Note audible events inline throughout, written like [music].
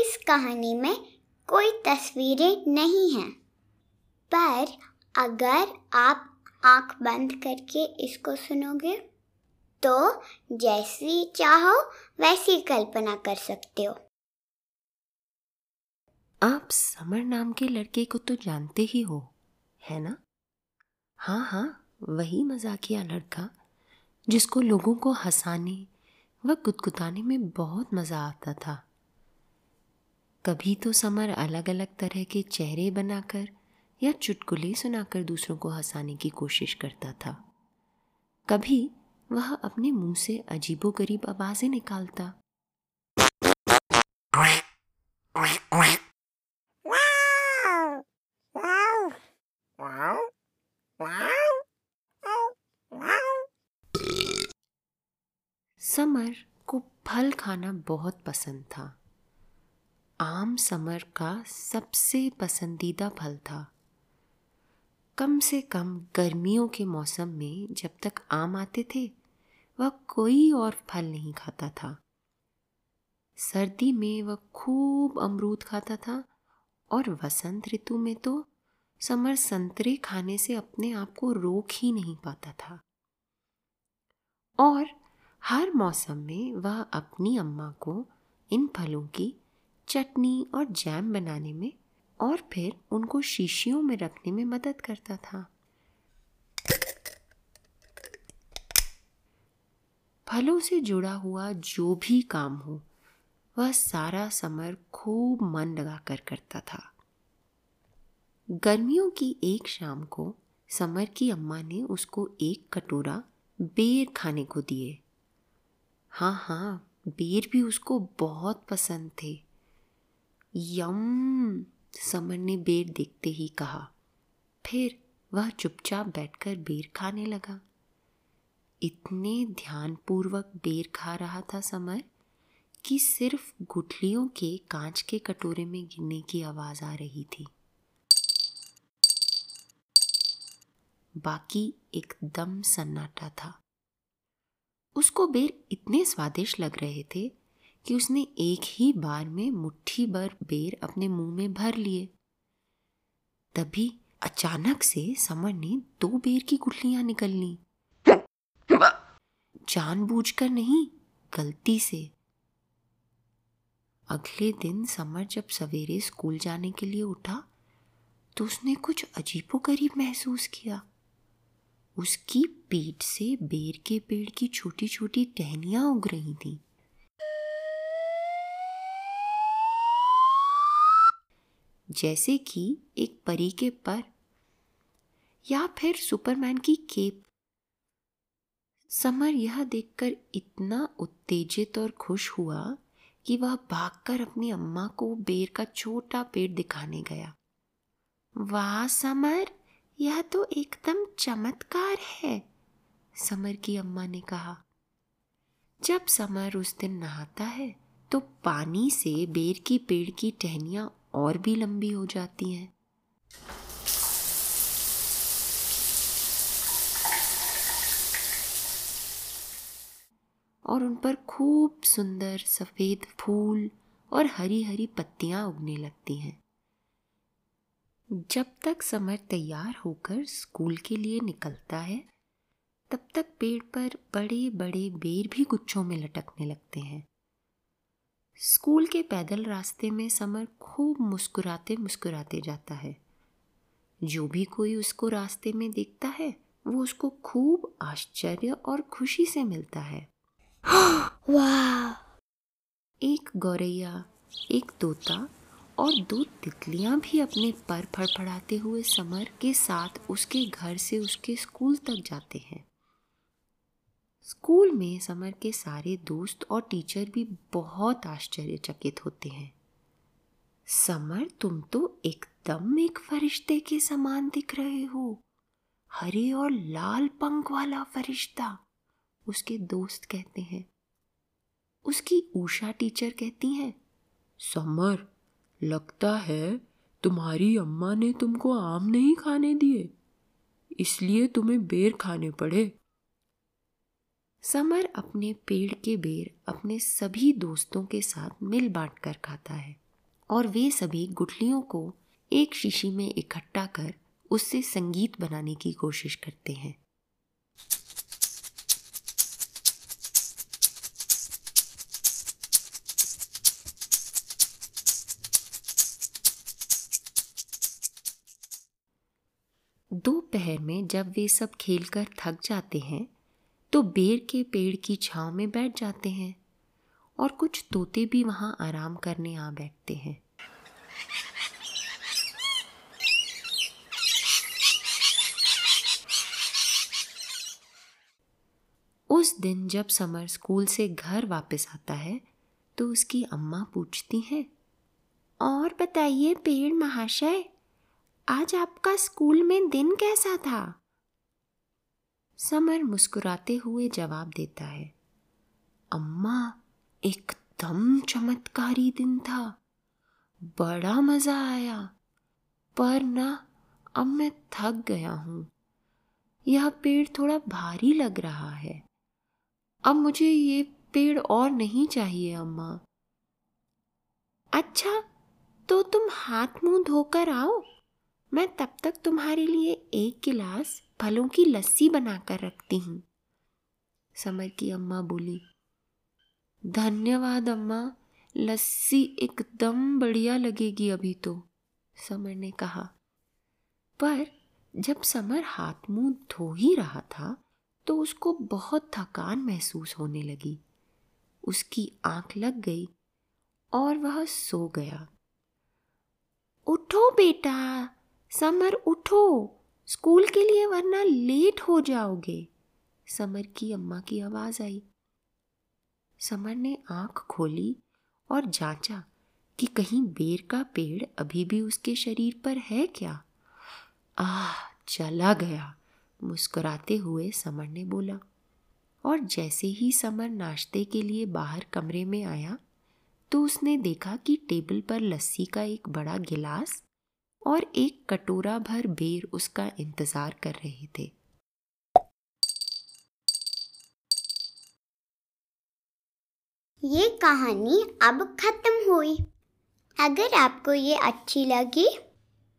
इस कहानी में कोई तस्वीरें नहीं हैं। पर अगर आप आँख बंद करके इसको सुनोगे तो जैसी चाहो वैसी कल्पना कर सकते हो। आप समर नाम के लड़के को तो जानते ही हो, है ना? हाँ हाँ वही मजाकिया लड़का, जिसको लोगों को हंसाने व गुदगुदाने में बहुत मज़ा आता था। कभी तो समर अलग अलग तरह के चेहरे बनाकर या चुटकुले सुनाकर दूसरों को हंसाने की कोशिश करता था। कभी वह अपने मुँह से अजीबो गरीब आवाज़ें निकालता। समर को फल खाना बहुत पसंद था। आम समर का सबसे पसंदीदा फल था। कम से कम गर्मियों के मौसम में जब तक आम आते थे, वह कोई और फल नहीं खाता था। सर्दी में वह खूब अमरूद खाता था और वसंत ऋतु में तो समर संतरे खाने से अपने आप को रोक ही नहीं पाता था। और हर मौसम में वह अपनी अम्मा को इन फलों की चटनी और जैम बनाने में और फिर उनको शीशियों में रखने में मदद करता था। फलों से जुड़ा हुआ जो भी काम हो, वह सारा समर खूब मन लगाकर करता था। गर्मियों की एक शाम को समर की अम्मा ने उसको एक कटोरा बेर खाने को दिए। हाँ हाँ बेर भी उसको बहुत पसंद थे। यम, समर ने बेर देखते ही कहा। फिर वह चुपचाप बैठकर बेर खाने लगा। इतने ध्यानपूर्वक बेर खा रहा था समर कि सिर्फ़ गुठलियों के कांच के कटोरे में गिरने की आवाज़ आ रही थी। बाकी एकदम सन्नाटा था। उसको बेर इतने स्वादिष्ट लग रहे थे कि उसने एक ही बार में मुट्ठी भर बेर अपने मुँह में भर लिए। तभी अचानक से समर ने दो बेर की गुठलियाँ निकल ली। जानबूझकर नहीं, गलती से। अगले दिन समर जब सवेरे स्कूल जाने के लिए उठा तो उसने कुछ अजीबोगरीब महसूस किया। उसकी पीठ से बेर के पेड़ की छोटी छोटी टहनियाँ उग रही थीं। जैसे कि एक परी के पर, या फिर सुपरमैन की केप। समर यह देखकर इतना उत्तेजित और खुश हुआ कि वह भागकर अपनी अम्मा को बेर का छोटा पेड़ दिखाने गया। वाह समर, यह तो एकदम चमत्कार है, समर की अम्मा ने कहा। जब समर उस दिन नहाता है तो पानी से बेर की पेड़ की टहनियाँ और भी लंबी हो जाती हैं। और उन पर खूब सुंदर सफ़ेद फूल और हरी हरी पत्तियाँ उगने लगती हैं। जब तक समर तैयार होकर स्कूल के लिए निकलता है, तब तक पेड़ पर बड़े बड़े बेर भी गुच्छों में लटकने लगते हैं। स्कूल के पैदल रास्ते में समर खूब मुस्कुराते मुस्कुराते जाता है। जो भी कोई उसको रास्ते में देखता है वो उसको खूब आश्चर्य और खुशी से मिलता है। [gasps] वाह! एक गौरैया एक तोता और दो तितलियाँ भी अपने पर फड़फड़ाते हुए समर के साथ उसके घर से उसके स्कूल तक जाते हैं। स्कूल में समर के सारे दोस्त और टीचर भी बहुत आश्चर्यचकित होते हैं। समर, तुम तो एकदम एक फरिश्ते के समान दिख रहे हो। हरे और लाल पंख वाला फरिश्ता, उसके दोस्त कहते हैं। उसकी उषा टीचर कहती हैं, समर, लगता है तुम्हारी अम्मा ने तुमको आम नहीं खाने दिए, इसलिए तुम्हें बेर खाने पड़े। समर अपने पेड़ के बेर अपने सभी दोस्तों के साथ मिल बांट कर खाता है और वे सभी गुठलियों को एक शीशी में इकट्ठा कर उससे संगीत बनाने की कोशिश करते हैं। दोपहर में जब वे सब खेलकर थक जाते हैं तो बेर के पेड़ की छांव में बैठ जाते हैं और कुछ तोते भी वहाँ आराम करने आ बैठते हैं। उस दिन जब समर स्कूल से घर वापस आता है तो उसकी अम्मा पूछती हैं, और बताइए, पेड़ महाशय, आज आपका स्कूल में दिन कैसा था? समर मुस्कुराते हुए जवाब देता है, अम्मा, एकदम चमत्कारी दिन था। बड़ा मज़ा आया। पर ना, अब मैं थक गया हूँ। यह पेड़ थोड़ा भारी लग रहा है। अब मुझे ये पेड़ और नहीं चाहिए, अम्मा। अच्छा तो तुम हाथ मुँह धोकर आओ। मैं तब तक तुम्हारे लिए एक गिलास फलों की लस्सी बनाकर रखती हूँ। समर की अम्मा बोली, धन्यवाद अम्मा, लस्सी एकदम बढ़िया लगेगी अभी तो समर ने कहा। पर जब समर हाथ मुँह धो ही रहा था तो उसको बहुत थकान महसूस होने लगी। उसकी आँख लग गई और वह सो गया। उठो बेटा, समर, उठो। स्कूल के लिए वरना लेट हो जाओगे। समर की अम्मा की आवाज़ आई। समर ने आँख खोली और जांचा कि कहीं बेर का पेड़ अभी भी उसके शरीर पर है क्या। आह, चला गया, मुस्कुराते हुए समर ने बोला। और जैसे ही समर नाश्ते के लिए बाहर कमरे में आया तो उसने देखा कि टेबल पर लस्सी का एक बड़ा गिलास और एक कटोरा भर बेर उसका इंतज़ार कर रहे थे। ये कहानी अब खत्म हुई। अगर आपको ये अच्छी लगी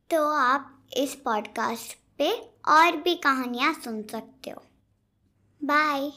तो आप इस पॉडकास्ट पे और भी कहानियाँ सुन सकते हो। बाय